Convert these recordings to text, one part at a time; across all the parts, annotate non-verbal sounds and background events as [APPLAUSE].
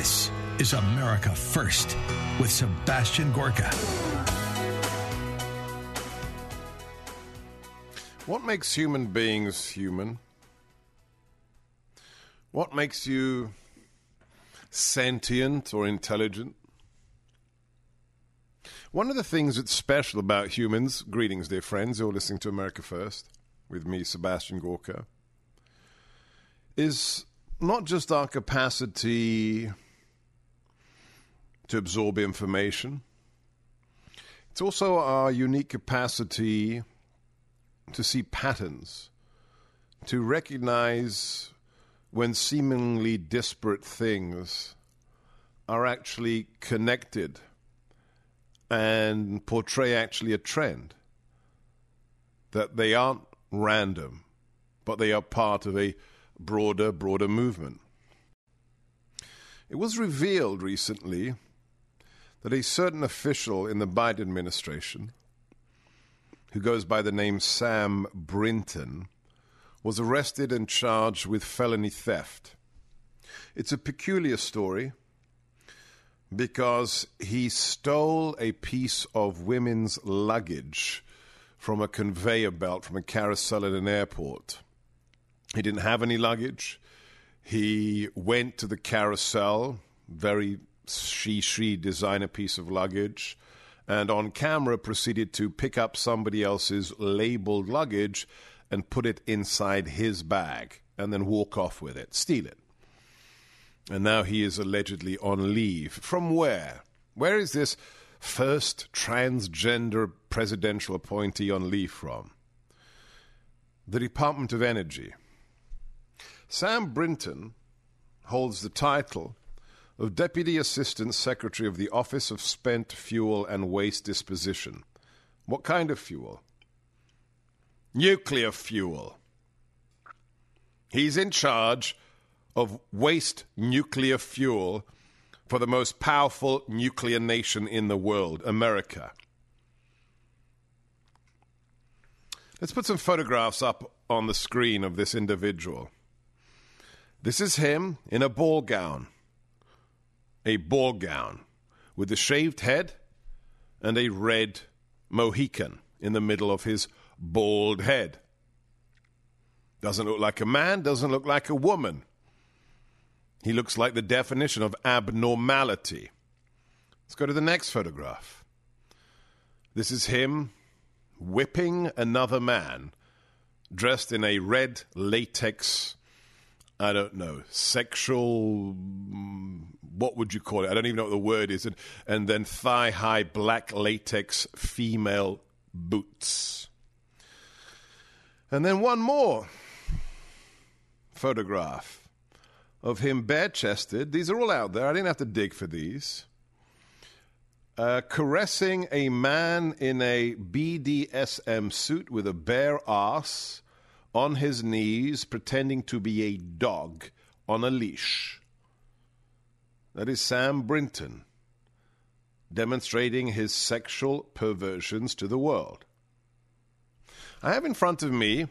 This is America First with Sebastian Gorka. What makes human beings human? What makes you sentient or intelligent? One of the things that's special about humans, greetings, dear friends, you're listening to America First with me, Sebastian Gorka, is not just our capacity to absorb information, it's also our unique capacity to see patterns, to recognize when seemingly disparate things are actually connected and portray actually a trend. That they aren't random, but they are part of a broader, broader movement. It was revealed recently that a certain official in the Biden administration, who goes by the name Sam Brinton, was arrested and charged with felony theft. It's a peculiar story because he stole a piece of women's luggage from a conveyor belt from a carousel at an airport. He didn't have any luggage. He went to the carousel, very she she designer piece of luggage, and on camera proceeded to pick up somebody else's labeled luggage and put it inside his bag and then walk off with it, steal it. And now he is allegedly on leave. From where? Where is this first transgender presidential appointee on leave from? The Department of Energy. Sam Brinton holds the title of Deputy Assistant Secretary of the Office of Spent Fuel and Waste Disposition. What kind of fuel? Nuclear fuel. He's in charge of waste nuclear fuel for the most powerful nuclear nation in the world, America. Let's put some photographs up on the screen of this individual. This is him in a ball gown. A ball gown with a shaved head and a red Mohican in the middle of his bald head. Doesn't look like a man, doesn't look like a woman. He looks like the definition of abnormality. Let's go to the next photograph. This is him whipping another man dressed in a red latex, I don't know, sexual, mm, what would you call it? I don't even know what the word is. And, and then thigh high black latex female boots. And then one more. photograph of him bare chested. These are all out there. I didn't have to dig for these. Uh, caressing a man in a BDSM suit with a bare ass on his knees, pretending to be a dog on a leash. That is Sam Brinton demonstrating his sexual perversions to the world. I have in front of me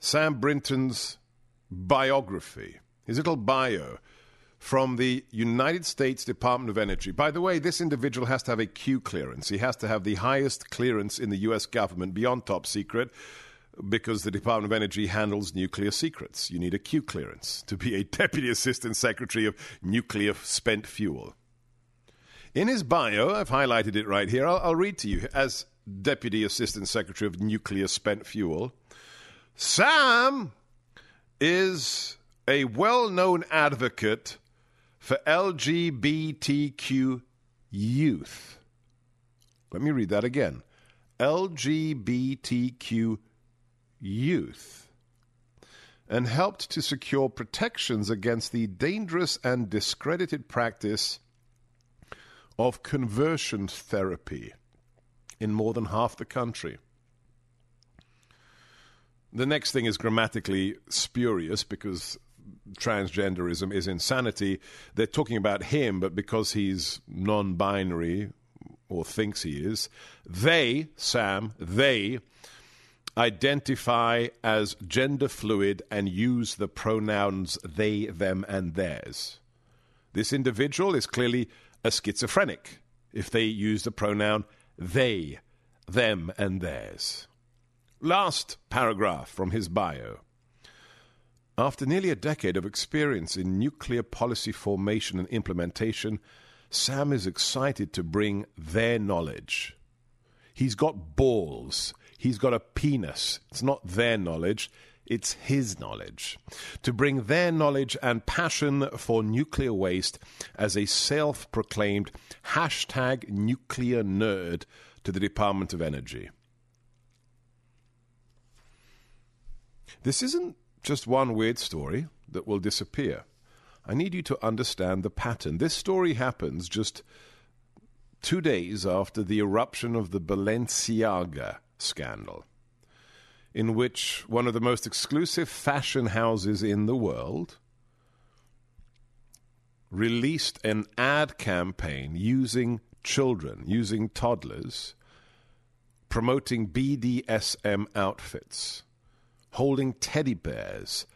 Sam Brinton's biography, his little bio from the United States Department of Energy. By the way, this individual has to have a Q clearance. He has to have the highest clearance in the US government beyond top secret because the Department of Energy handles nuclear secrets. You need a Q clearance to be a [LAUGHS] Deputy Assistant Secretary of Nuclear Spent Fuel. In his bio, I've highlighted it right here. I'll, I'll read to you as Deputy Assistant Secretary of Nuclear Spent Fuel. Sam is a well known advocate for LGBTQ youth. Let me read that again. LGBTQ youth. And helped to secure protections against the dangerous and discredited practice of conversion therapy in more than half the country. The next thing is grammatically spurious because transgenderism is insanity. They're talking about him, but because he's non binary or thinks he is, they, Sam, they identify as gender fluid and use the pronouns they, them, and theirs. This individual is clearly a schizophrenic if they use the pronoun they, them, and theirs. Last paragraph from his bio. After nearly a decade of experience in nuclear policy formation and implementation, Sam is excited to bring their knowledge. He's got balls. He's got a penis. It's not their knowledge, it's his knowledge. To bring their knowledge and passion for nuclear waste as a self proclaimed hashtag nuclear nerd to the Department of Energy. This isn't just one weird story that will disappear. I need you to understand the pattern. This story happens just two days after the eruption of the Balenciaga scandal, in which one of the most exclusive fashion houses in the world released an ad campaign using children, using toddlers, promoting BDSM outfits holding teddy bears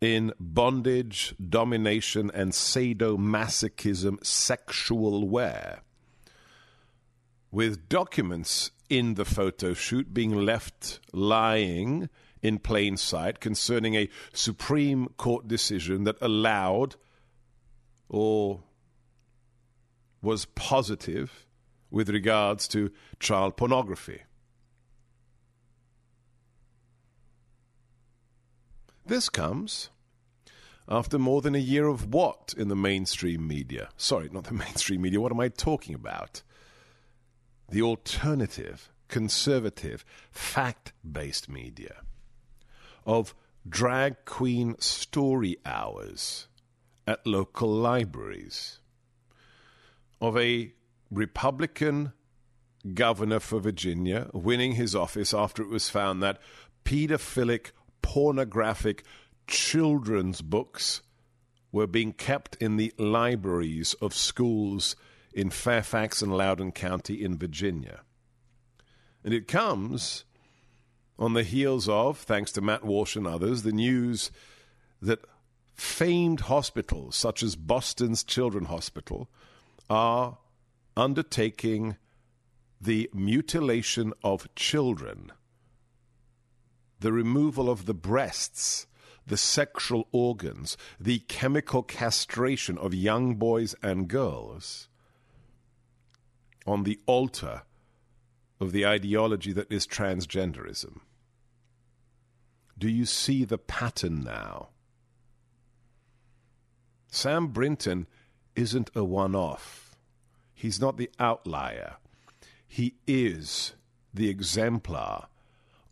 in bondage, domination, and sadomasochism sexual wear. With documents in the photo shoot being left lying in plain sight concerning a Supreme Court decision that allowed or was positive with regards to child pornography. This comes after more than a year of what in the mainstream media? Sorry, not the [LAUGHS] mainstream media. What am I talking about? The alternative, conservative, fact based media of drag queen story hours at local libraries, of a Republican governor for Virginia winning his office after it was found that pedophilic pornographic children's books were being kept in the libraries of schools in Fairfax and Loudoun County in Virginia. And it comes on the heels of, thanks to Matt Walsh and others, the news that famed hospitals such as Boston's Children's Hospital are undertaking the mutilation of children the removal of the breasts, the sexual organs, the chemical castration of young boys and girls on the altar of the ideology that is transgenderism. Do you see the pattern now? Sam Brinton isn't a one off. He's not the outlier. He is the exemplar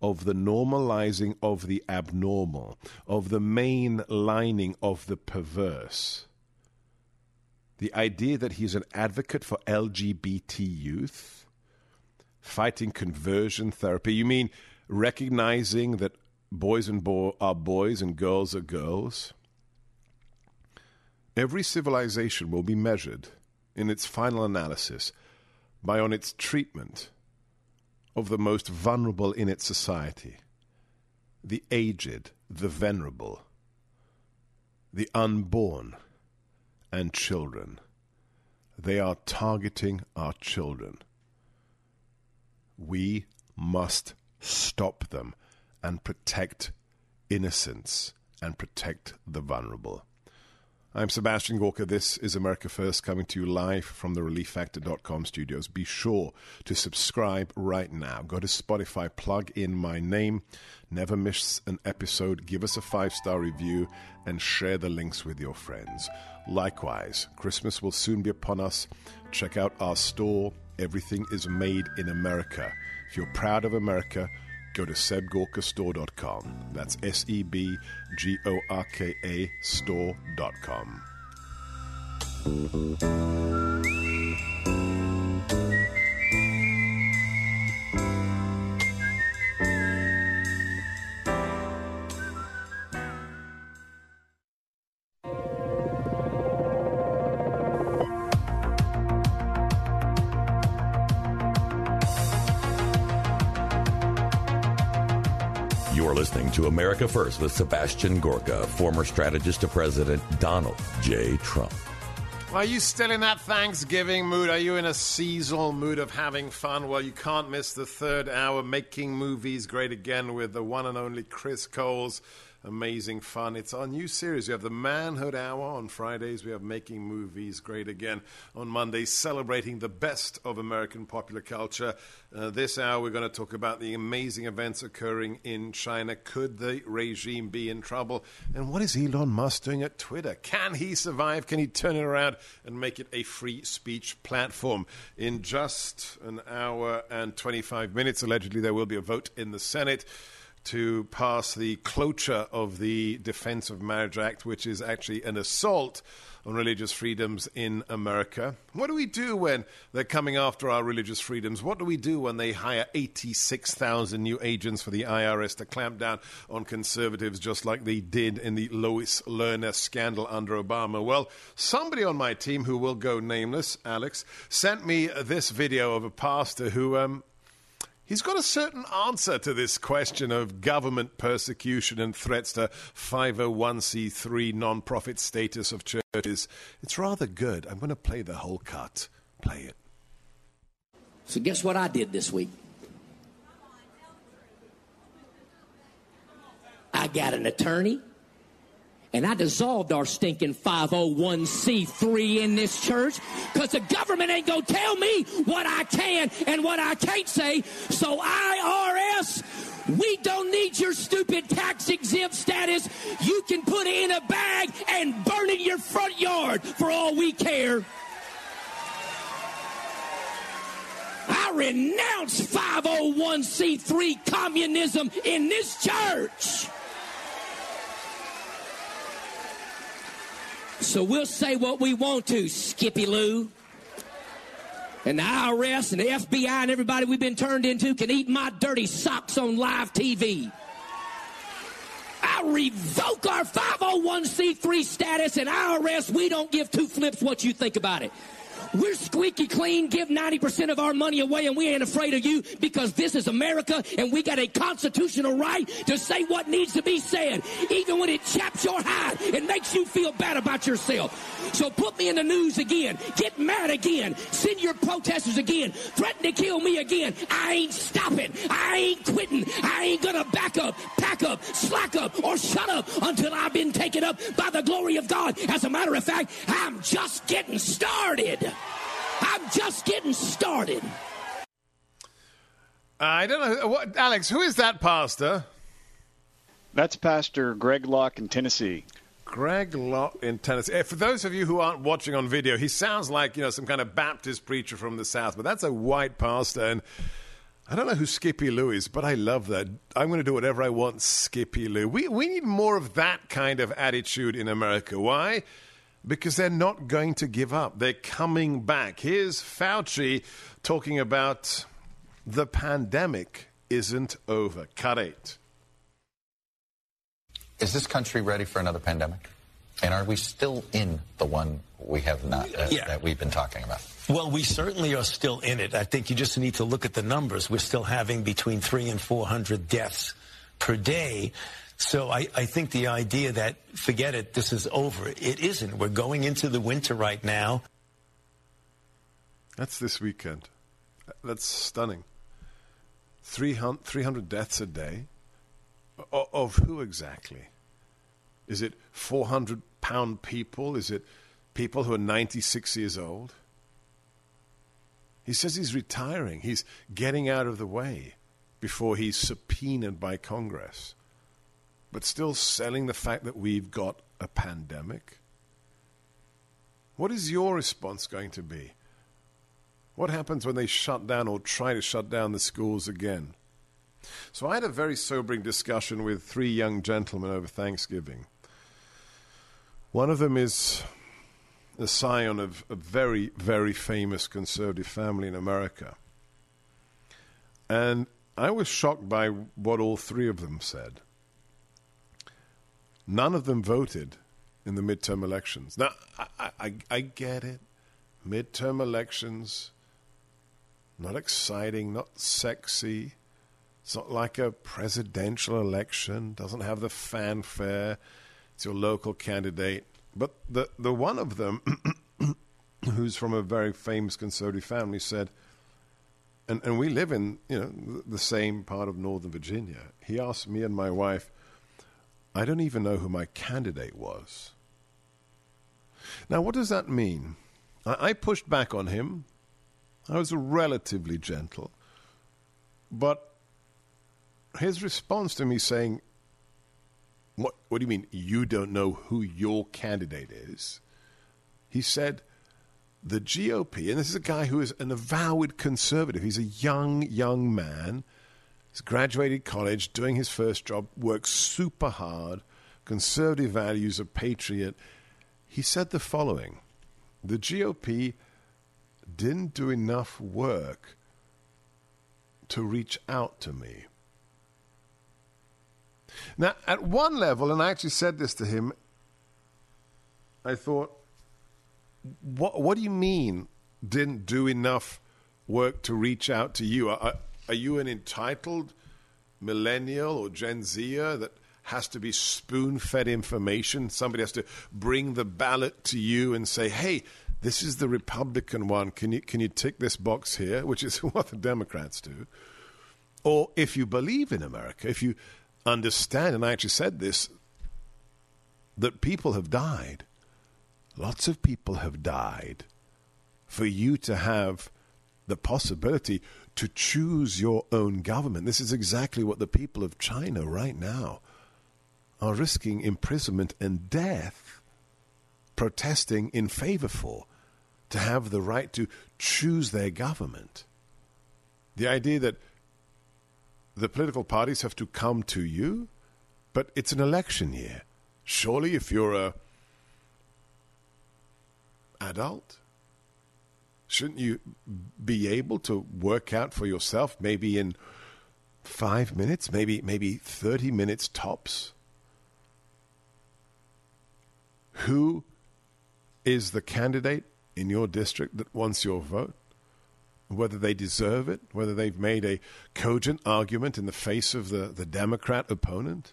of the normalizing of the abnormal, of the mainlining of the perverse. The idea that he's an advocate for LGBT youth, fighting conversion therapy. You mean recognizing that boys and bo- are boys and girls are girls? Every civilization will be measured in its final analysis by on its treatment of the most vulnerable in its society the aged, the venerable, the unborn, and children. They are targeting our children. We must stop them and protect innocence and protect the vulnerable. I'm Sebastian Gorka. This is America First coming to you live from the ReliefFactor.com studios. Be sure to subscribe right now. Go to Spotify, plug in my name, never miss an episode, give us a five star review, and share the links with your friends. Likewise, Christmas will soon be upon us. Check out our store. Everything is made in America. If you're proud of America, go to sebgorkastore.com. That's S E B G O R K A store.com. listening to America First with Sebastian Gorka, former strategist to President Donald J. Trump. Are you still in that Thanksgiving mood? Are you in a seasonal mood of having fun? Well, you can't miss the third hour, Making Movies Great Again, with the one and only Chris Coles. Amazing fun. It's our new series. We have the Manhood Hour on Fridays. We have Making Movies Great Again on Mondays, celebrating the best of American popular culture. Uh, this hour, we're going to talk about the amazing events occurring in China. Could the regime be in trouble? And what is Elon Musk doing at Twitter? Can he survive? Can he turn it around and make it a free speech platform? In just an hour and 25 minutes, allegedly, there will be a vote in the Senate to pass the cloture of the Defense of Marriage Act, which is actually an assault on religious freedoms in America. What do we do when they're coming after our religious freedoms? What do we do when they hire 86,000 new agents for the IRS to clamp down on conservatives just like they did in the Lois Lerner scandal under Obama? Well, somebody on my team who will go nameless, Alex, sent me this video of a pastor who um, He's got a certain answer to this question of government persecution and threats to 501c3 non-profit status of churches. It's rather good. I'm going to play the whole cut. Play it. So, guess what I did this week? I got an attorney, and I dissolved our stinking 501c3 in this church because the government ain't going to tell me what I can and what I can't say. So, IRS, we don't need your stupid tax exempt status. You can put it in a bag and burn it in your front yard for all we care. I renounce 501c3 communism in this church. So we'll say what we want to, Skippy Lou. And the IRS and the FBI and everybody we've been turned into can eat my dirty socks on live TV. I revoke our 501c3 status and IRS. We don't give two flips what you think about it. We're squeaky clean, give 90% of our money away, and we ain't afraid of you because this is America and we got a constitutional right to say what needs to be said, even when it chaps your hide and makes you feel bad about yourself. So put me in the news again, get mad again, send your protesters again, threaten to kill me again. I ain't stopping, I ain't quitting, I ain't gonna back up, pack up, slack up, or shut up until I've been taken up by the glory of God. As a matter of fact, I'm just getting started. I'm just getting started. I don't know. What, Alex, who is that pastor? That's Pastor Greg Locke in Tennessee. Greg Locke in Tennessee. Eh, For those of you who aren't watching on video, he sounds like you know some kind of Baptist preacher from the South, but that's a white pastor. And I don't know who Skippy Lou is, but I love that. I'm going to do whatever I want, Skippy Lou. We, we need more of that kind of attitude in America. Why? Because they're not going to give up. They're coming back. Here's Fauci talking about the pandemic isn't over. Cut eight. Is this country ready for another pandemic? And are we still in the one we have not uh, Yeah. that we've been talking about? Well, we certainly are still in it. I think you just need to look at the numbers. We're still having between three and 400 deaths per day. So I, I think the idea that, forget it, this is over, it isn't. We're going into the winter right now. That's this weekend. That's stunning. 300, 300 deaths a day. O- of who exactly? Is it 400 pound people? Is it people who are 96 years old? He says he's retiring. He's getting out of the way before he's subpoenaed by Congress. But still selling the fact that we've got a pandemic? What is your response going to be? What happens when they shut down or try to shut down the schools again? So I had a very sobering discussion with three young gentlemen over Thanksgiving. One of them is the scion of a very, very famous conservative family in America. And I was shocked by what all three of them said. None of them voted in the midterm elections. Now, I, I, I get it. Midterm elections, not exciting, not sexy. It's not like a presidential election, doesn't have the fanfare. It's your local candidate. But the, the one of them, [COUGHS] who's from a very famous conservative family, said, and, and we live in you know the, the same part of Northern Virginia. He asked me and my wife, I don't even know who my candidate was. Now, what does that mean? I, pushed back on him. I was relatively gentle. But his response to me saying, what, what do you mean you don't know who your candidate is? He said, the GOP, and this is a guy who is an avowed conservative. He's a young, young man. He's graduated college, doing his first job, works super hard, conservative values, a patriot. He said the following The GOP didn't do enough work to reach out to me. Now, at one level, and I actually said this to him, I thought, what, what do you mean didn't do enough work to reach out to you? Are you an entitled millennial or Gen Zer that has to be spoon fed information? Somebody has to bring the ballot to you and say, hey, this is the Republican one. Can you, can you tick this box here? Which is [LAUGHS] what the Democrats do. Or if you believe in America, if you understand, and I actually said this, that people have died. Lots of people have died for you to have the possibility to choose your own government. This is exactly what the people of China right now are risking imprisonment and death protesting in favor for to have the right to choose their government. The idea that the political parties have to come to you, but it's an election year. Surely, if you're a adult, shouldn't you be able to work out for yourself, maybe in five minutes, maybe maybe thirty minutes tops, who is the candidate in your district that wants your vote? whether they deserve it, whether they've made a cogent argument in the face of the, the Democrat opponent.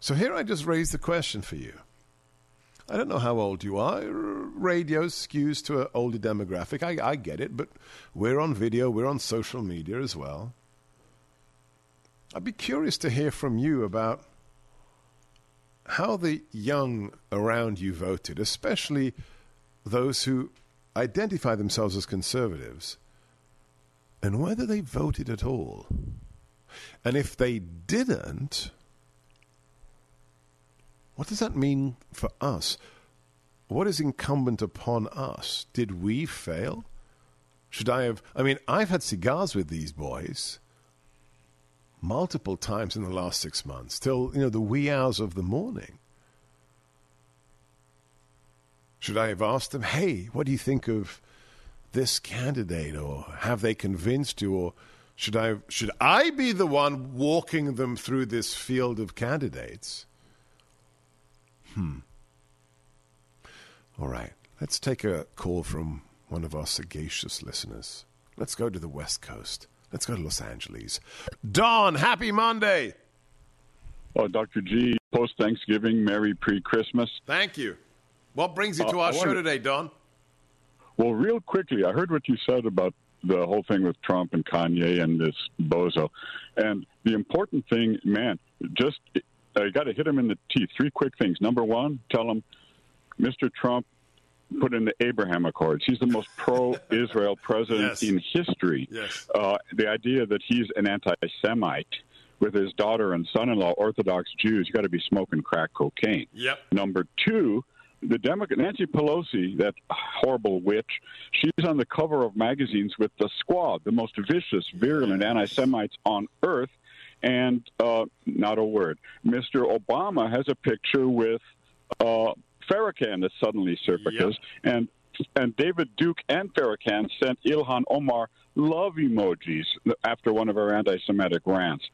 So here I just raise the question for you. I don't know how old you are. Radio skews to an older demographic. I, I get it, but we're on video, we're on social media as well. I'd be curious to hear from you about how the young around you voted, especially those who identify themselves as conservatives and whether they voted at all. And if they didn't, what does that mean for us? What is incumbent upon us? Did we fail? Should I have? I mean, I've had cigars with these boys multiple times in the last six months, till you know the wee hours of the morning. Should I have asked them, "Hey, what do you think of this candidate?" Or have they convinced you? Or should I should I be the one walking them through this field of candidates? Hmm. All right, let's take a call from one of our sagacious listeners. Let's go to the West Coast. Let's go to Los Angeles. Don, happy Monday. Oh, Dr. G, post Thanksgiving, Merry pre Christmas. Thank you. What brings you to Uh, our show today, Don? Well, real quickly, I heard what you said about the whole thing with Trump and Kanye and this bozo. And the important thing, man, just I got to hit him in the teeth. Three quick things. Number one, tell him, Mr. Trump put in the Abraham Accords. He's the most pro-Israel [LAUGHS] president Yes. in history. Yes. Uh, the idea that he's an anti-Semite with his daughter and son-in-law Orthodox Jews, you got to be smoking crack cocaine. Yep. Number two, the Democrat Nancy Pelosi, that horrible witch, she's on the cover of magazines with the Squad, the most vicious, virulent anti-Semites on earth, and uh, not a word. Mr. Obama has a picture with uh, Farrakhan that suddenly surfaced, and and David Duke and Farrakhan sent Ilhan Omar love emojis after one of our anti-Semitic rants.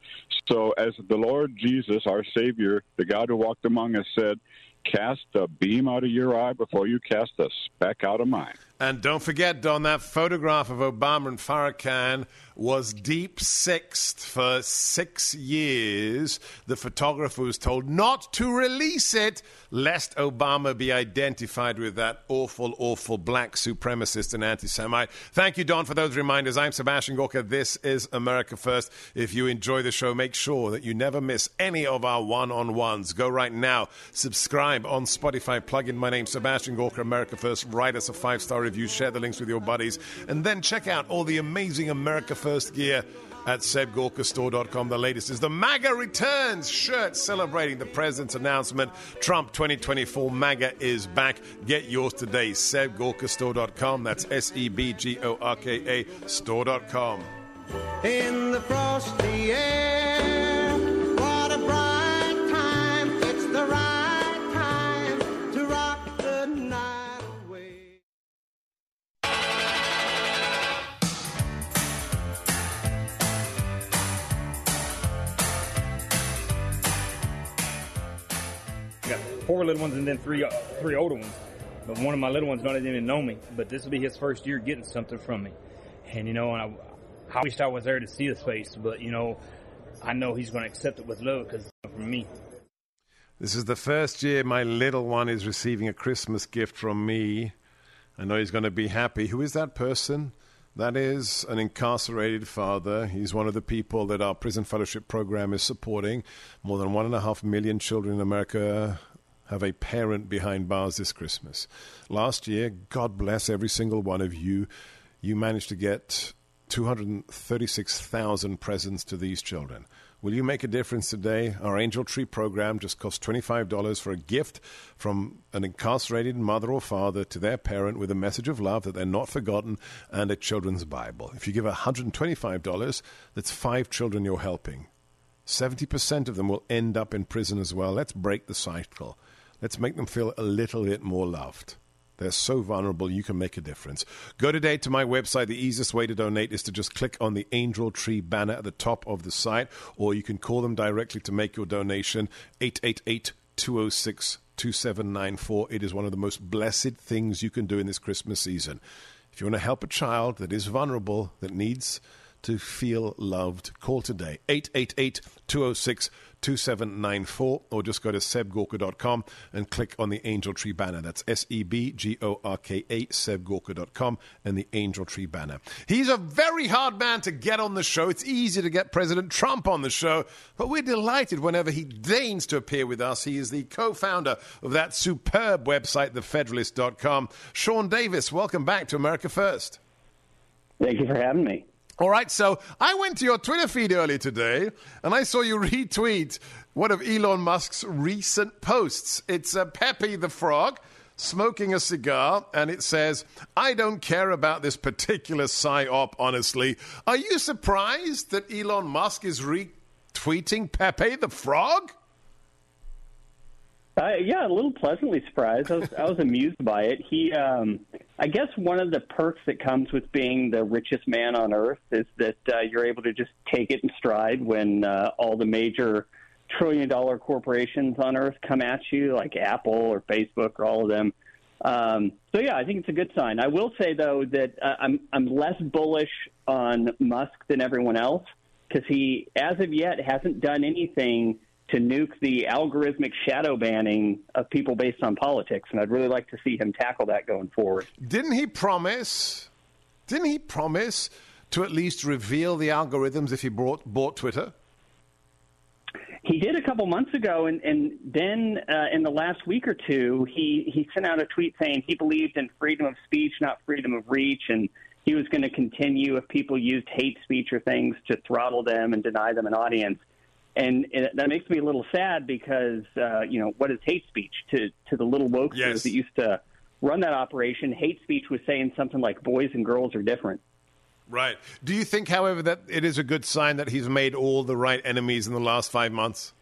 So, as the Lord Jesus, our Savior, the God who walked among us, said, "Cast a beam out of your eye before you cast a speck out of mine." And don't forget, Don, that photograph of Obama and Farrakhan was deep sixth for six years. The photographer was told not to release it lest Obama be identified with that awful, awful black supremacist and anti Semite. Thank you, Don, for those reminders. I'm Sebastian Gorka. This is America First. If you enjoy the show, make sure that you never miss any of our one on ones. Go right now, subscribe on Spotify, plug in my name, Sebastian Gorka, America First, write us a five star review, share the links with your buddies, and then check out all the amazing America First gear at sebgorkastore.com. The latest is the MAGA Returns shirt celebrating the president's announcement. Trump 2024 MAGA is back. Get yours today. sebgorkastore.com. That's S E B G O R K A store.com. in the frosty air. Four little ones and then three three older ones. But one of my little ones doesn't even know me. But this will be his first year getting something from me. And you know, and I, I wished I was there to see his face. But you know, I know he's going to accept it with love because it's from me. This is the first year my little one is receiving a Christmas gift from me. I know he's going to be happy. Who is that person? That is an incarcerated father. He's one of the people that our prison fellowship program is supporting. More than one and a half million children in America have a parent behind bars this Christmas. Last year, God bless every single one of you, you managed to get 236,000 presents to these children. Will you make a difference today? Our Angel Tree program just costs $25 for a gift from an incarcerated mother or father to their parent with a message of love that they're not forgotten and a children's Bible. If you give $125, that's five children you're helping. 70% of them will end up in prison as well. Let's break the cycle. Let's make them feel a little bit more loved. They're so vulnerable, you can make a difference. Go today to my website. The easiest way to donate is to just click on the Angel Tree banner at the top of the site, or you can call them directly to make your donation 888 206 2794. It is one of the most blessed things you can do in this Christmas season. If you want to help a child that is vulnerable, that needs to feel loved, call today 888 206 2794 or just go to sebgorka.com and click on the Angel Tree banner. That's S E B G O R K A, sebgorka.com, and the Angel Tree banner. He's a very hard man to get on the show. It's easy to get President Trump on the show, but we're delighted whenever he deigns to appear with us. He is the co founder of that superb website, thefederalist.com. Sean Davis, welcome back to America First. Thank you for having me. All right, so I went to your Twitter feed earlier today and I saw you [LAUGHS] retweet one of Elon Musk's recent posts. It's uh, Pepe the Frog smoking a cigar, and it says, I don't care about this particular psyop, honestly. Are you surprised that Elon Musk is retweeting Pepe the Frog? Uh, yeah, a little pleasantly surprised. I was, I was amused by it. He, um, I guess, one of the perks that comes with being the richest man on earth is that uh, you're able to just take it in stride when uh, all the major trillion-dollar corporations on earth come at you, like Apple or Facebook or all of them. Um, so yeah, I think it's a good sign. I will say though that uh, I'm I'm less bullish on Musk than everyone else because he, as of yet, hasn't done anything to nuke the algorithmic shadow banning of people based on politics, and I'd really like to see him tackle that going forward. Didn't he promise? Didn't he promise to at least reveal the algorithms if he bought, bought Twitter? He did a couple months ago, and, and then uh, in the last week or two, he, he sent out a tweet saying he believed in freedom of speech, not freedom of reach, and he was going to continue if people used hate speech or things to throttle them and deny them an audience. And it, that makes me a little sad because, uh, you know, what is hate speech to, to the little wokesters Yes. that used to run that operation? Hate speech was saying something like boys and girls are different. Right. Do you think, however, that it is a good sign that he's made all the right enemies in the last five months?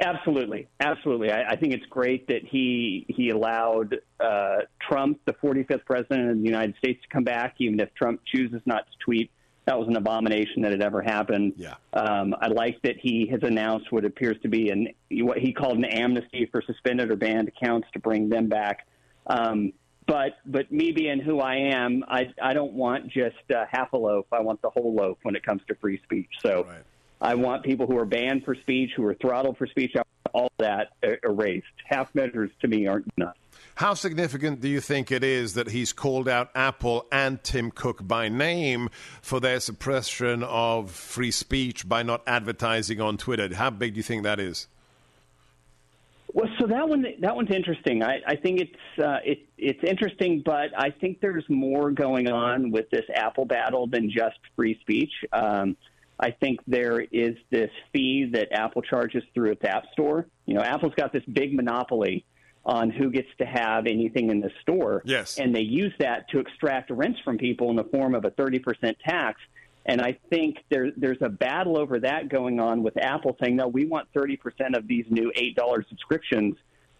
Absolutely, absolutely. I, I think it's great that he he allowed uh, Trump, the 45th president of the United States, to come back, even if Trump chooses not to tweet. That was an abomination that had ever happened. Yeah. Um, I like that he has announced what appears to be an what he called an amnesty for suspended or banned accounts to bring them back. Um, but but me being who I am, I I don't want just uh, half a loaf. I want the whole loaf when it comes to free speech. So I want people who are banned for speech, who are throttled for speech, all that er- erased. Half measures to me aren't enough. How significant do you think it is that he's called out Apple and Tim Cook by name for their suppression of free speech by not advertising on Twitter? How big do you think that is? Well, so that one that one's interesting. I, I think it's uh, it, it's interesting, but I think there's more going on with this Apple battle than just free speech. Um, I think there is this fee that Apple charges through its App Store. You know, Apple's got this big monopoly on who gets to have anything in the store. Yes. And they use that to extract rents from people in the form of a 30% tax. And I think there, there's a battle over that going on with Apple saying, no, we want 30% of these new $8 subscriptions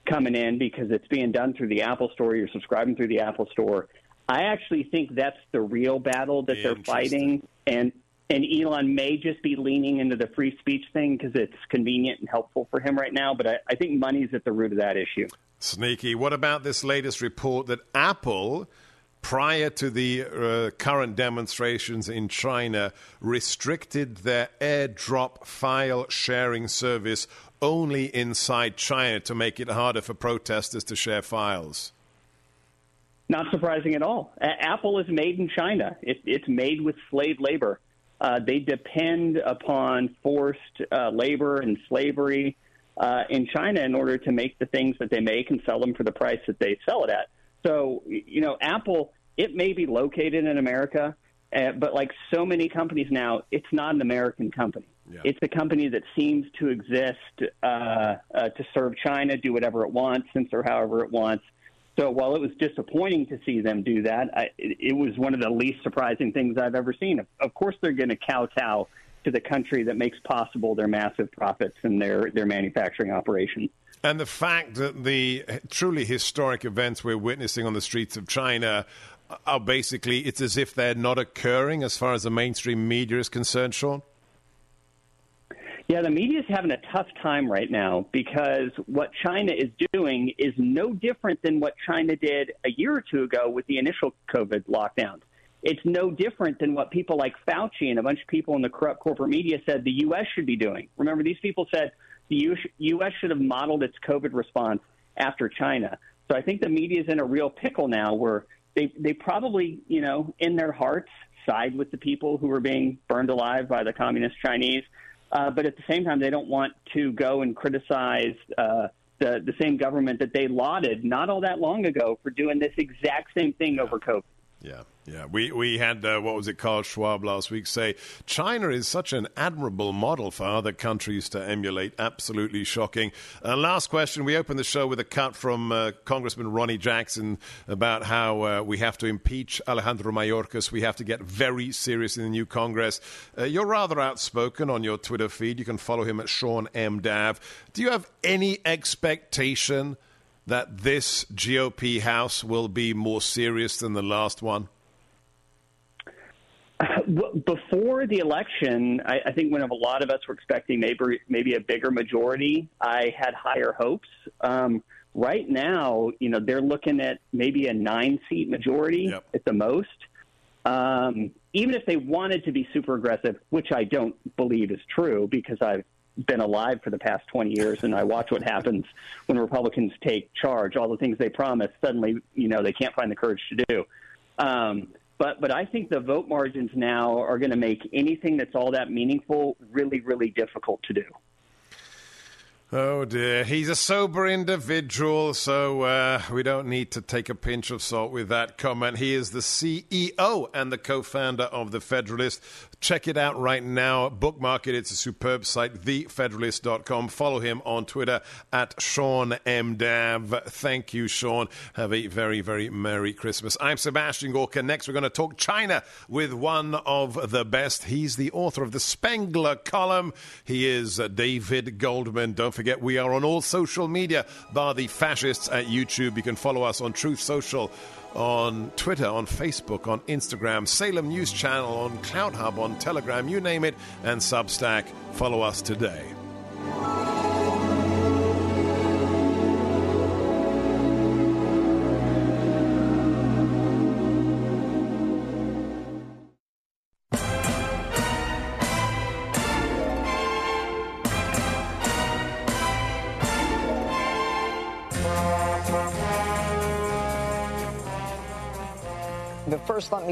coming in because it's being done through the Apple Store. You're subscribing through the Apple Store. I actually think that's the real battle that they're fighting. And, and Elon may just be leaning into the free speech thing because it's convenient and helpful for him right now. But I, I think money's at the root of that issue. Sneaky. What about this latest report that Apple, prior to the uh, current demonstrations in China, restricted their airdrop file sharing service only inside China to make it harder for protesters to share files? Not surprising at all. A- Apple is made in China. It, it's made with slave labor. Uh, they depend upon forced uh, labor and slavery uh, in China in order to make the things that they make and sell them for the price that they sell it at. So, you know, Apple, it may be located in America, uh, but like so many companies now, it's not an American company. It's a company that seems to exist uh, uh, to serve China, do whatever it wants, censor however it wants. So while it was disappointing to see them do that, I, it, was one of the least surprising things I've ever seen. Of, of course, they're going to kowtow to the country that makes possible their massive profits and their, their manufacturing operation. And the fact that the truly historic events we're witnessing on the streets of China are basically, it's as if they're not occurring as far as the mainstream media is concerned, Sean? Yeah, the media is having a tough time right now because what China is doing is no different than what China did a year or two ago with the initial COVID lockdowns. It's no different than what people like Fauci and a bunch of people in the corrupt corporate media said the U.S. should be doing. Remember, these people said the U.S. should have modeled its COVID response after China. So I think the media is in a real pickle now where they, they probably, you know, in their hearts side with the people who are being burned alive by the communist Chinese. Uh, but at the same time, they don't want to go and criticize uh, the the same government that they lauded not all that long ago for doing this exact same thing over COVID. Yeah, yeah. We we had uh, what was it, Klaus Schwab last week say China is such an admirable model for other countries to emulate. Absolutely shocking. Uh, last question. We opened the show with a cut from uh, Congressman Ronny Jackson about how uh, we have to impeach Alejandro Mayorkas. We have to get very serious in the new Congress. Uh, you're rather outspoken on your Twitter feed. You can follow him at Sean M. Dav. Do you have any expectation? That this GOP House will be more serious than the last one? Before the election, I, I think when a lot of us were expecting maybe maybe a bigger majority, I had higher hopes. Um, right now, you know, they're looking at maybe a nine-seat majority yep. at the most. Um, even if they wanted to be super aggressive, which I don't believe is true, because I've been alive for the past 20 years and I watch what happens when Republicans take charge. All the things they promise, suddenly, you know, they can't find the courage to do. Um, but, but I think the vote margins now are going to make anything that's all that meaningful really, really difficult to do. Oh dear, he's a sober individual, so uh, we don't need to take a pinch of salt with that comment. He is the CEO and the co founder of The Federalist. Check it out right now. Bookmark it. It's a superb site, thefederalist.com. Follow him on Twitter at Sean M. Dav. Thank you, Sean. Have a very, very Merry Christmas. I'm Sebastian Gorka. Next, we're going to talk China with one of the best. He's the author of the Spengler column. He is uh, David Goldman. Don't forget, we are on all social media, bar the fascists at YouTube. You can follow us on Truth Social on Twitter, on Facebook, on Instagram, Salem News Channel, on CloutHub, on Telegram, you name it, and Substack. Follow us today.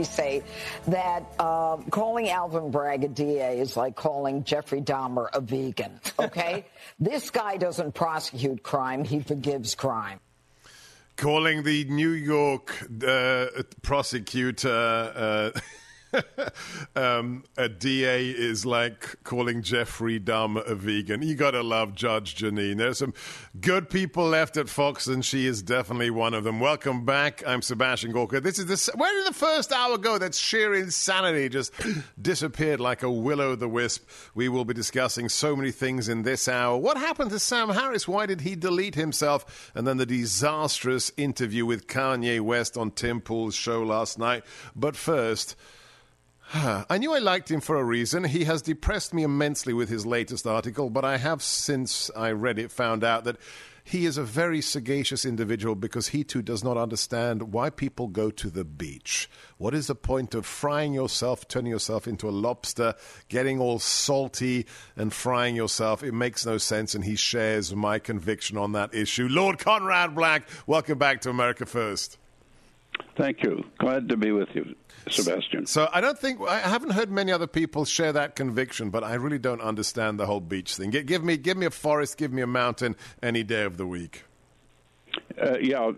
Say that uh, calling Alvin Bragg a DA is like calling Jeffrey Dahmer a vegan. Okay, [LAUGHS] this guy doesn't prosecute crime; he forgives crime. Calling the New York uh, prosecutor. Uh, [LAUGHS] [LAUGHS] um, a DA is like calling Jeffrey Dahmer a vegan. You got to love Judge Jeanine. There's some good people left at Fox, and she is definitely one of them. Welcome back. I'm Sebastian Gorka. This is the where did the first hour go? That sheer insanity. Just [CLEARS THROAT] disappeared like a will o' the wisp. We will be discussing so many things in this hour. What happened to Sam Harris? Why did he delete himself? And then the disastrous interview with Kanye West on Tim Pool's show last night. But first. I knew I liked him for a reason. He has depressed me immensely with his latest article, but I have, since I read it, found out that he is a very sagacious individual because he too does not understand why people go to the beach. What is the point of frying yourself, turning yourself into a lobster, getting all salty and frying yourself? It makes no sense, and he shares my conviction on that issue. Lord Conrad Black, welcome back to America First. Thank you. Glad to be with you. Sebastian. So I don't think I haven't heard many other people share that conviction, but I really don't understand the whole beach thing. Give me give me a forest, give me a mountain any day of the week. Uh, yeah,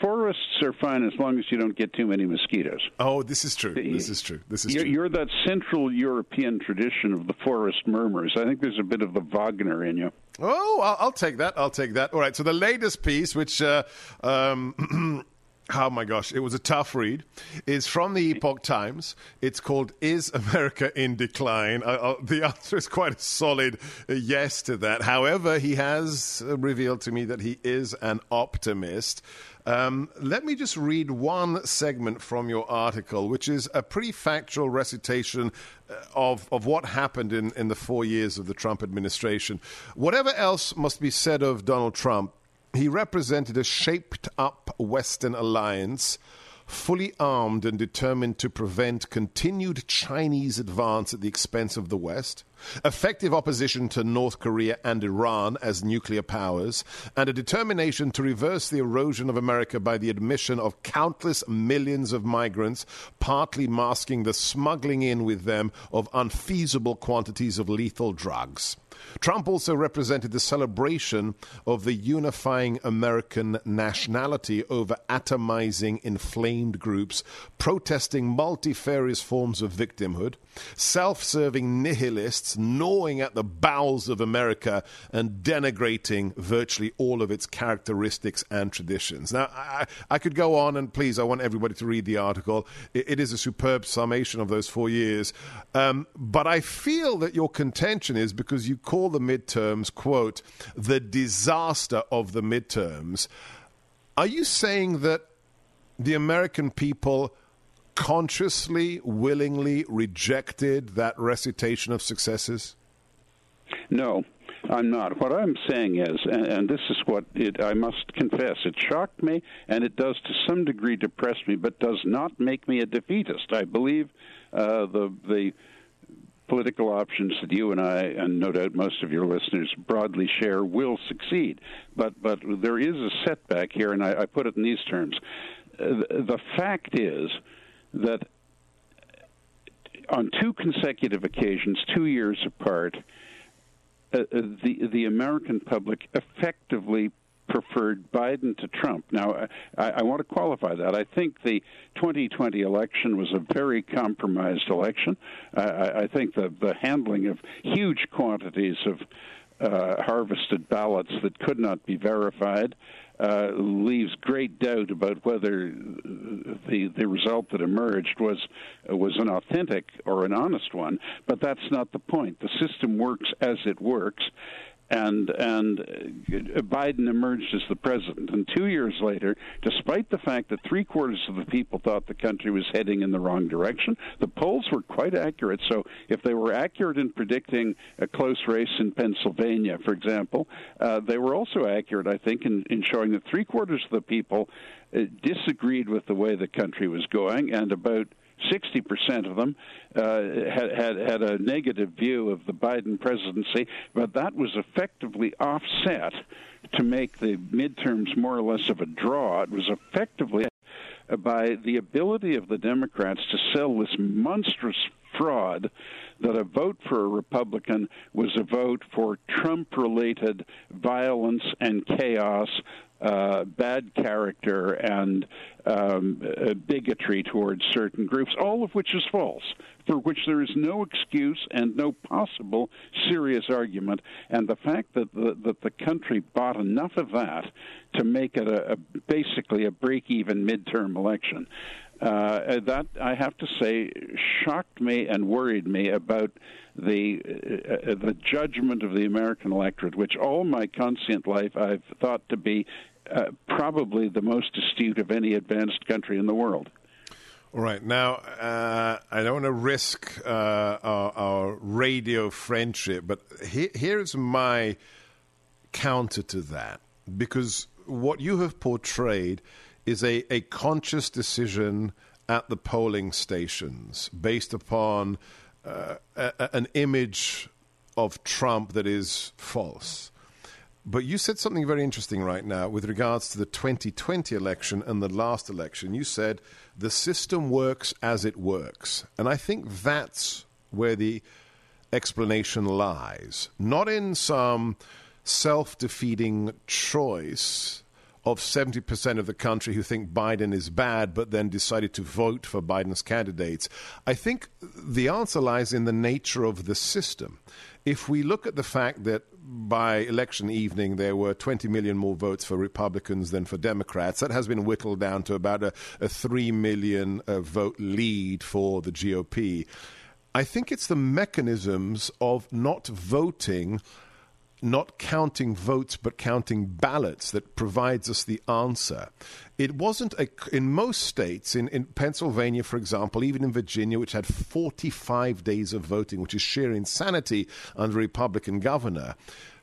forests are fine as long as you don't get too many mosquitoes. Oh, this is true. This is true. This is you're, true. You're that Central European tradition of the forest murmurs. I think there's a bit of the Wagner in you. Oh, I'll, I'll take that. I'll take that. All right. So the latest piece, which. Uh, um, [CLEARS THROAT] Oh my gosh, it was a tough read. It's from the Epoch Times. It's called "Is America in Decline?" Uh, uh, the answer is quite a solid yes to that. However, he has uh, revealed to me that he is an optimist. Um, let me just read one segment from your article, which is a pretty factual recitation of, of what happened in, in the four years of the Trump administration. Whatever else must be said of Donald Trump, he represented a shaped up Western alliance, fully armed and determined to prevent continued Chinese advance at the expense of the West. effective opposition to North Korea and Iran as nuclear powers, and a determination to reverse the erosion of America by the admission of countless millions of migrants, partly masking the smuggling in with them of unfeasible quantities of lethal drugs. Trump also represented the celebration of the unifying American nationality over atomizing inflamed groups, protesting multifarious forms of victimhood, self serving nihilists gnawing at the bowels of America and denigrating virtually all of its characteristics and traditions. Now, I, I could go on, and please, I want everybody to read the article. it, it is a superb summation of those four years. Um, but I feel that your contention is because you call the midterms, quote, the disaster of the midterms. Are you saying that the American people consciously, willingly rejected that recitation of successes? No, I'm not. What I'm saying is, and, and this is what it, I must confess, it shocked me, and it does to some degree depress me, but does not make me a defeatist. I believe uh, the the political options that you and I, and no doubt most of your listeners broadly share, will succeed. But but there is a setback here, and I, I put it in these terms. Uh, the fact is that on two consecutive occasions, two years apart, uh, uh, the the American public effectively preferred Biden to Trump. Now, I, I, want to qualify that. I think the 2020 election was a very compromised election. I, I think the, the handling of huge quantities of uh, harvested ballots that could not be verified uh, leaves great doubt about whether the the result that emerged was was an authentic or an honest one. But that's not the point. The system works as it works, and and Biden emerged as the president. And two years later, despite the fact that three quarters of the people thought the country was heading in the wrong direction, the polls were quite accurate. So if they were accurate in predicting a close race in Pennsylvania, for example, uh, they were also accurate, I think, in, in showing that three quarters of the people uh, disagreed with the way the country was going, and about 60% of them uh, had, had, had a negative view of the Biden presidency, but that was effectively offset to make the midterms more or less of a draw. It was effectively by the ability of the Democrats to sell this monstrous fraud that a vote for a Republican was a vote for Trump related violence and chaos uh, bad character and um, bigotry towards certain groups, all of which is false, for which there is no excuse and no possible serious argument. And the fact that the, that the country bought enough of that to make it a, a basically a break-even midterm election. Uh, that I have to say shocked me and worried me about the uh, the judgment of the American electorate, which all my conscient life I've thought to be uh, probably the most astute of any advanced country in the world. All right. Now, uh, I don't want to risk uh, our, our, radio friendship, but he, here's my counter to that. Because what you have portrayed is a, a conscious decision at the polling stations based upon uh, a, an image of Trump that is false. But you said something very interesting right now with regards to the 2020 election and the last election. You said the system works as it works. And I think that's where the explanation lies. Not in some self defeating choice of 70% of the country who think Biden is bad but then decided to vote for Biden's candidates. I think the answer lies in the nature of the system. If we look at the fact that by election evening there were 20 million more votes for Republicans than for Democrats, that has been whittled down to about a, a 3 million uh, vote lead for the GOP. I think it's the mechanisms of not voting not counting votes but counting ballots that provides us the answer. It wasn't a, in most states, in, in Pennsylvania, for example, even in Virginia, which had 45 days of voting, which is sheer insanity under a Republican governor.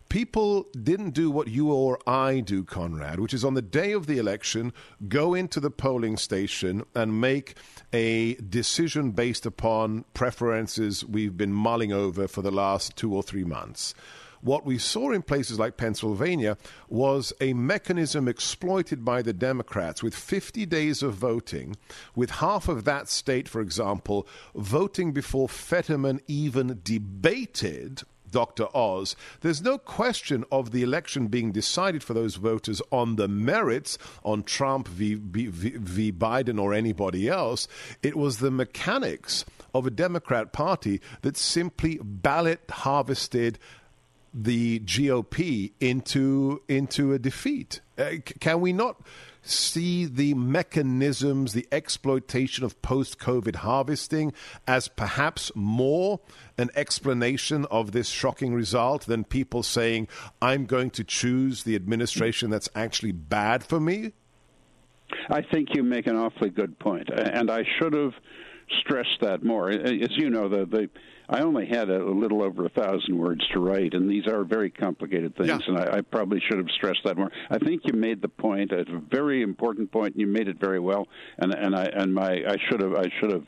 people didn't do what you or I do, Conrad, which is on the day of the election, go into the polling station and make a decision based upon preferences we've been mulling over for the last two or three months. What we saw in places like Pennsylvania was a mechanism exploited by the Democrats with 50 days of voting, with half of that state, for example, voting before Fetterman even debated Dr. Oz, there's no question of the election being decided for those voters on the merits, on Trump v, v, v, Biden or anybody else. It was the mechanics of a Democrat Party that simply ballot harvested the GOP into into a defeat. Uh, can we not see the mechanisms, the exploitation of post-COVID harvesting as perhaps more an explanation of this shocking result than people saying, "I'm going to choose the administration that's actually bad for me"? I think you make an awfully good point, and I should have stressed that more. As you know, the the I only had a, little over a thousand words to write, and these are very complicated things, yeah. and I, I, probably should have stressed that more. I think you made the point, a very important point, and you made it very well, and and I and my I should have I should have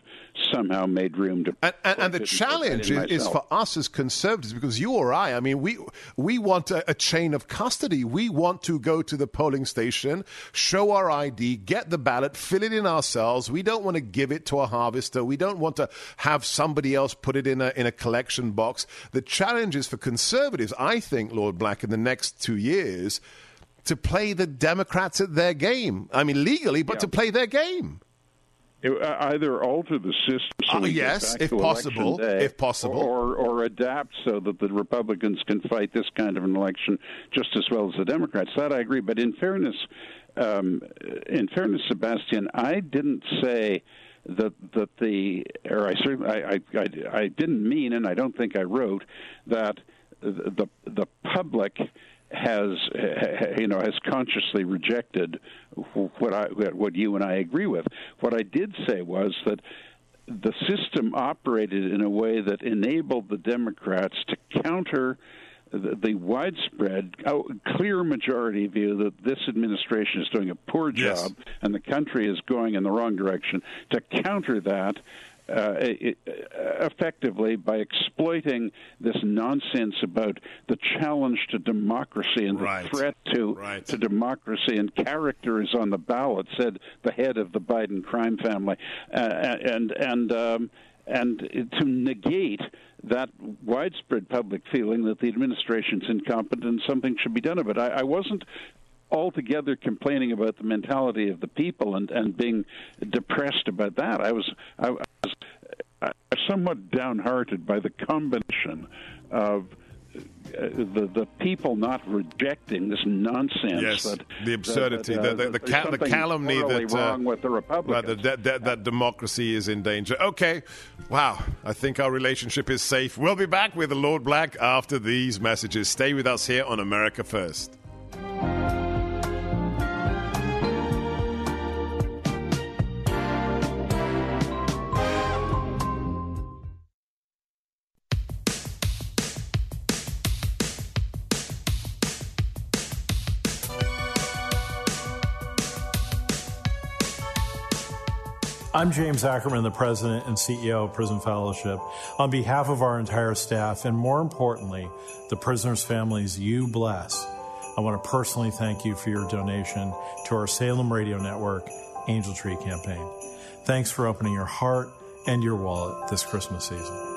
somehow made room to. And, and, and the challenge is, is, for us as conservatives because you or I, I mean, we we want a, a, chain of custody. We want to go to the polling station, show our ID, get the ballot, fill it in ourselves. We don't want to give it to a harvester. We don't want to have somebody else put it in a in a collection box. The challenge is for conservatives, I think, Lord Black, in the next two years. To play the Democrats at their game. I mean, legally, but yeah. to play their game. Uh, either alter the system so uh, yes, if possible, day, if possible, or or adapt so that the Republicans can fight this kind of an election just as well as the Democrats. That I agree. But in fairness, um, in fairness, Sebastian, I didn't say that that the or I certainly I, I, I didn't mean, and I don't think I wrote that the the public has you know has consciously rejected what I what you and I agree with. What I did say was that the system operated in a way that enabled the Democrats to counter the, widespread, oh, clear majority view that this administration is doing a poor job yes. and the country is going in the wrong direction. To counter that, uh, effectively by exploiting this nonsense about the challenge to democracy and right. the threat to right. to democracy and character is on the ballot, said the head of the Biden crime family, uh, and and um, and to negate that widespread public feeling that the administration's incompetent and something should be done about it. I, I wasn't altogether complaining about the mentality of the people and, and being depressed about that. I was I was uh, somewhat downhearted by the combination of uh, the the people not rejecting this nonsense. Yes, that, the absurdity, that, uh, the, the, the, cal- the calumny that uh, wrong with the Republicans. That, that, that, democracy is in danger. Okay, wow. I think our relationship is safe. We'll be back with the Lord Black after these messages. Stay with us here on America First. I'm James Ackerman, the President and CEO of Prison Fellowship. On behalf of our entire staff, and more importantly, the prisoners' families you bless, I want to personally thank you for your donation to our Salem Radio Network Angel Tree campaign. Thanks for opening your heart and your wallet this Christmas season.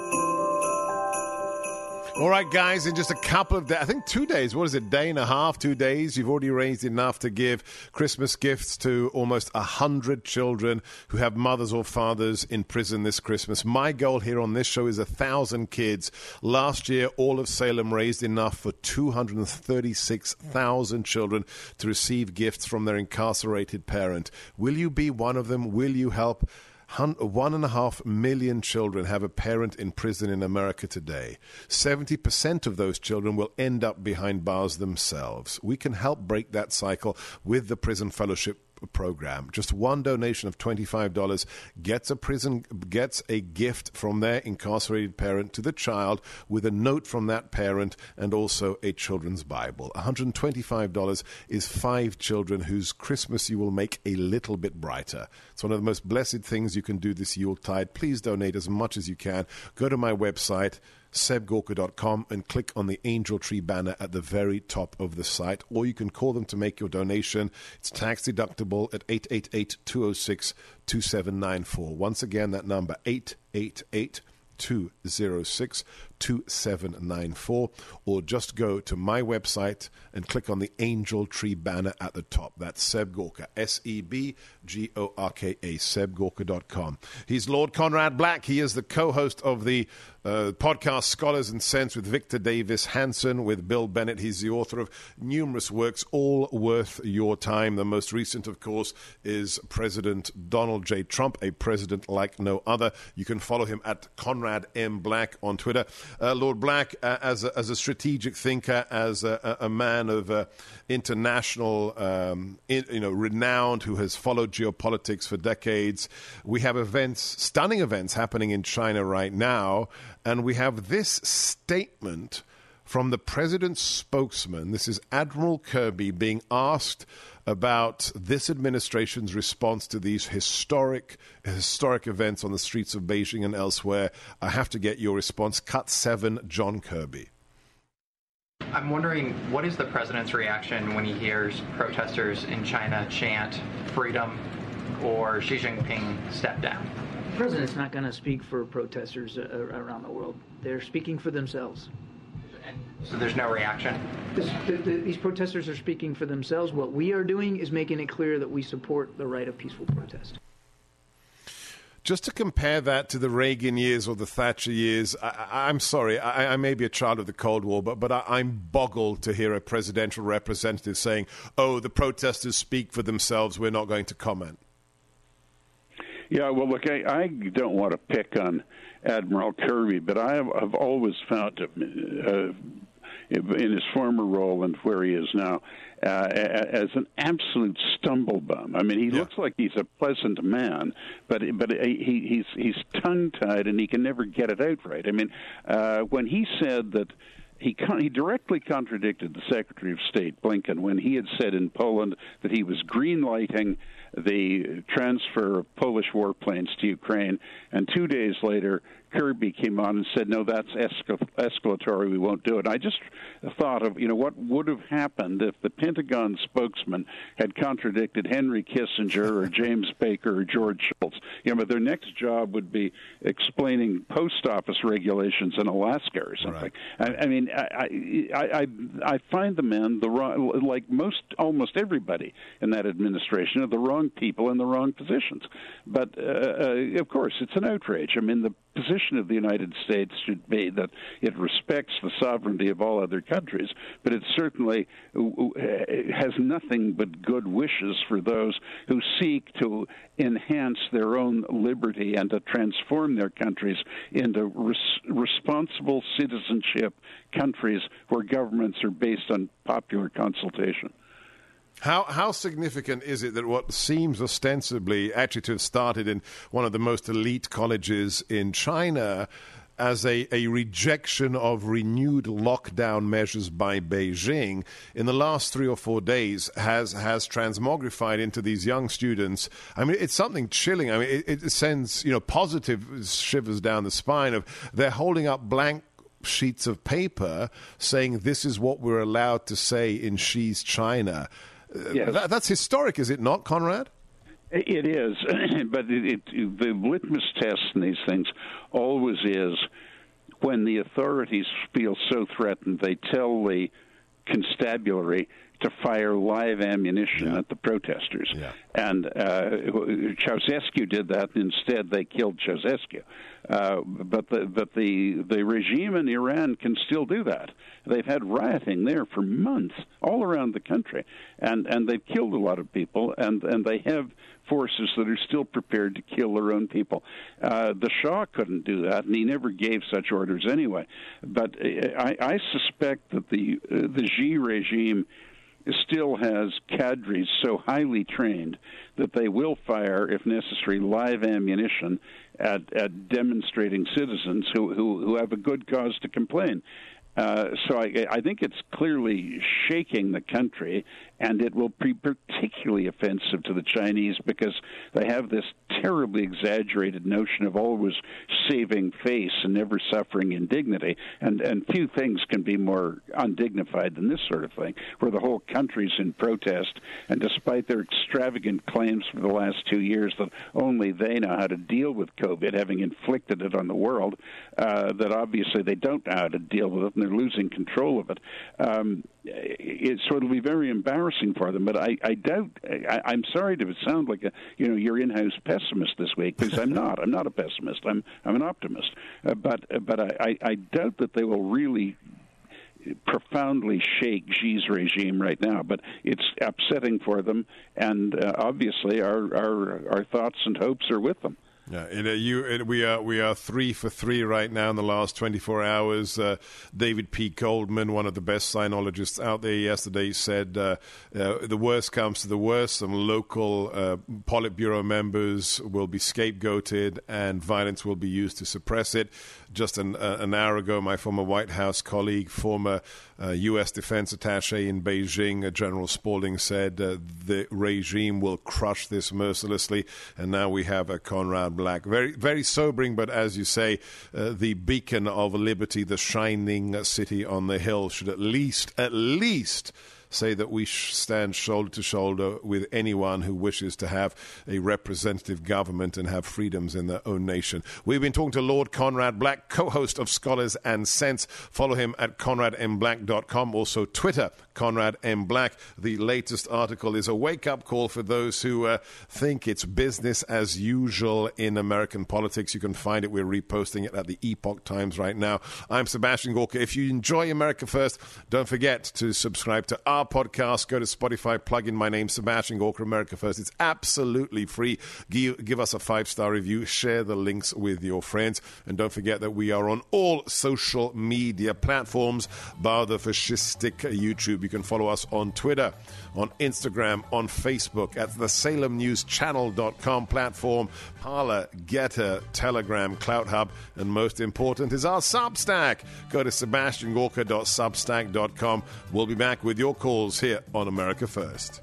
All right, guys, in just a couple of days, I think two days, what is it, day and a half, two days, you've already raised enough to give Christmas gifts to almost 100 children who have mothers or fathers in prison this Christmas. My goal here on this show is a 1,000 kids. Last year, all of Salem raised enough for 236,000 children to receive gifts from their incarcerated parent. Will you be one of them? Will you help? One and a half million children have a parent in prison in America today. 70% of those children will end up behind bars themselves. We can help break that cycle with the Prison Fellowship program. Just one donation of $25 gets a prison gets a gift from their incarcerated parent to the child with a note from that parent and also a children's Bible. $125 is five children whose Christmas you will make a little bit brighter. It's one of the most blessed things you can do this Yuletide. Please donate as much as you can. Go to my website sebgorka.com and click on the angel tree banner at the very top of the site, or you can call them to make your donation. It's tax deductible at 888 206 2794. Once again, that number 888 206 2794 or just go to my website and click on the angel tree banner at the top. That's Seb Gorka, S E B G O R K A, sebgorka.com. He's Lord Conrad Black. He is the co host of the uh, podcast Scholars and Sense with Victor Davis Hanson, with Bill Bennett. He's the author of numerous works, all worth your time. The most recent, of course, is President Donald J. Trump, a president like no other. You can follow him at Conrad M. Black on Twitter. Uh, Lord Black, uh, as, a, as a strategic thinker, as a, a man of uh, international, um, in, you know, renowned, who has followed geopolitics for decades, we have events, stunning events happening in China right now, and we have this statement from the president's spokesman. This is Admiral Kirby being asked about this administration's response to these historic historic events on the streets of Beijing and elsewhere. I have to get your response. Cut seven, John Kirby. I'm wondering what is the president's reaction when he hears protesters in China chant freedom or Xi Jinping step down? The president's not going to speak for protesters uh, around the world. They're speaking for themselves. So there's no reaction? This, the, the, these protesters are speaking for themselves. What we are doing is making it clear that we support the right of peaceful protest. Just to compare that to the Reagan years or the Thatcher years, I, am sorry, I, I, may be a child of the Cold War, but, but I, am boggled to hear a presidential representative saying, oh, the protesters speak for themselves, we're not going to comment. Yeah, well, look, I, I don't want to pick on Admiral Kirby, but I have I've always found him, uh, in his former role and where he is now uh, as an absolute stumble bum. I mean, he yeah. looks like he's a pleasant man, but but he, he's he's tongue tied and he can never get it out right. I mean, uh, when he said that he con- he directly contradicted the Secretary of State Blinken when he had said in Poland that he was greenlighting the transfer of Polish warplanes to Ukraine, and two days later Kirby came on and said, "No, that's escalatory. We won't do it." I just thought of you know what would have happened if the Pentagon spokesman had contradicted Henry Kissinger or James Baker or George Shultz. You know, but their next job would be explaining post office regulations in Alaska or something. Right. I, I, mean, I, I I I find the men the wrong, like most almost everybody in that administration are the wrong people in the wrong positions. But uh, uh, of course, it's an outrage. I mean, the position of the United States should be that it respects the sovereignty of all other countries, but it certainly uh, has nothing but good wishes for those who seek to enhance their own liberty and to transform their countries into res- responsible citizenship countries where governments are based on popular consultation. How how significant is it that what seems ostensibly actually to have started in one of the most elite colleges in China as a, a rejection of renewed lockdown measures by Beijing in the last three or four days has has transmogrified into these young students. I mean, it's something chilling. I mean, it, it sends you know positive shivers down the spine of they're holding up blank sheets of paper saying this is what we're allowed to say in Xi's China. Yes. That, that's historic, is it not, Conrad? It is, [CLEARS THROAT] but it, it, the litmus test in these things always is when the authorities feel so threatened, they tell the constabulary to fire live ammunition yeah. at the protesters. Yeah. And uh, Ceausescu did that. Instead, they killed Ceausescu. Uh, but the but the the regime in Iran can still do that. They've had rioting there for months, all around the country, and and they've killed a lot of people, and and they have forces that are still prepared to kill their own people. Uh, the Shah couldn't do that, and he never gave such orders anyway. But uh, I, I suspect that the uh, the Xi regime still has cadres so highly trained that they will fire, if necessary, live ammunition at, at demonstrating citizens who, who, who have a good cause to complain. Uh, so I, I, think it's clearly shaking the country, and it will be particularly offensive to the Chinese because they have this terribly exaggerated notion of always saving face and never suffering indignity. And and few things can be more undignified than this sort of thing, where the whole country's in protest, and despite their extravagant claims for the last two years that only they know how to deal with COVID, having inflicted it on the world, uh, that obviously they don't know how to deal with it, and they're losing control of it. Um, it, so it'll be very embarrassing for them. But I, I doubt. I, I'm sorry to sound like a you know your in-house pessimist this week because I'm not. I'm not a pessimist. I'm I'm an optimist. Uh, but but I, I, I doubt that they will really profoundly shake Xi's regime right now, but it's upsetting for them, and uh, obviously our, our our thoughts and hopes are with them. Yeah, it, uh, you, it, we are we are three for three right now in the last 24 hours. Uh, David P. Goldman, one of the best sinologists out there, yesterday said uh, uh the worst comes to the worst. Some local uh, Politburo members will be scapegoated, and violence will be used to suppress it just an, uh, an hour ago, my former White House colleague, former uh, U.S. defense attache in Beijing, General Spalding, said uh, the regime will crush this mercilessly. And now we have a Conrad Black. Very, very sobering, but as you say, uh, the beacon of liberty, the shining city on the hill, should at least, at least, say that we stand shoulder to shoulder with anyone who wishes to have a representative government and have freedoms in their own nation. We've been talking to Lord Conrad Black, co host of Scholars and Sense. Follow him at conradmblack.com. Also, Twitter, Conrad M. Black. The latest article is a wake up call for those who uh, think it's business as usual in American politics. You can find it. We're reposting it at the Epoch Times right now. I'm Sebastian Gorka. If you enjoy America First, don't forget to subscribe to our podcast. Go to Spotify, plug in my name, Sebastian Gorka, America First. It's absolutely free. Give, give us a five star review. Share the links with your friends. And don't forget that we are on all social media platforms, bar the fascistic YouTube. You can follow us on Twitter, on Instagram, on Facebook, at the SalemNewsChannel.com platform, Parler, Gettr, Telegram, CloutHub, and most important is our Substack. Go to sebastiangorka.substack.com. We'll be back with your calls here on America First.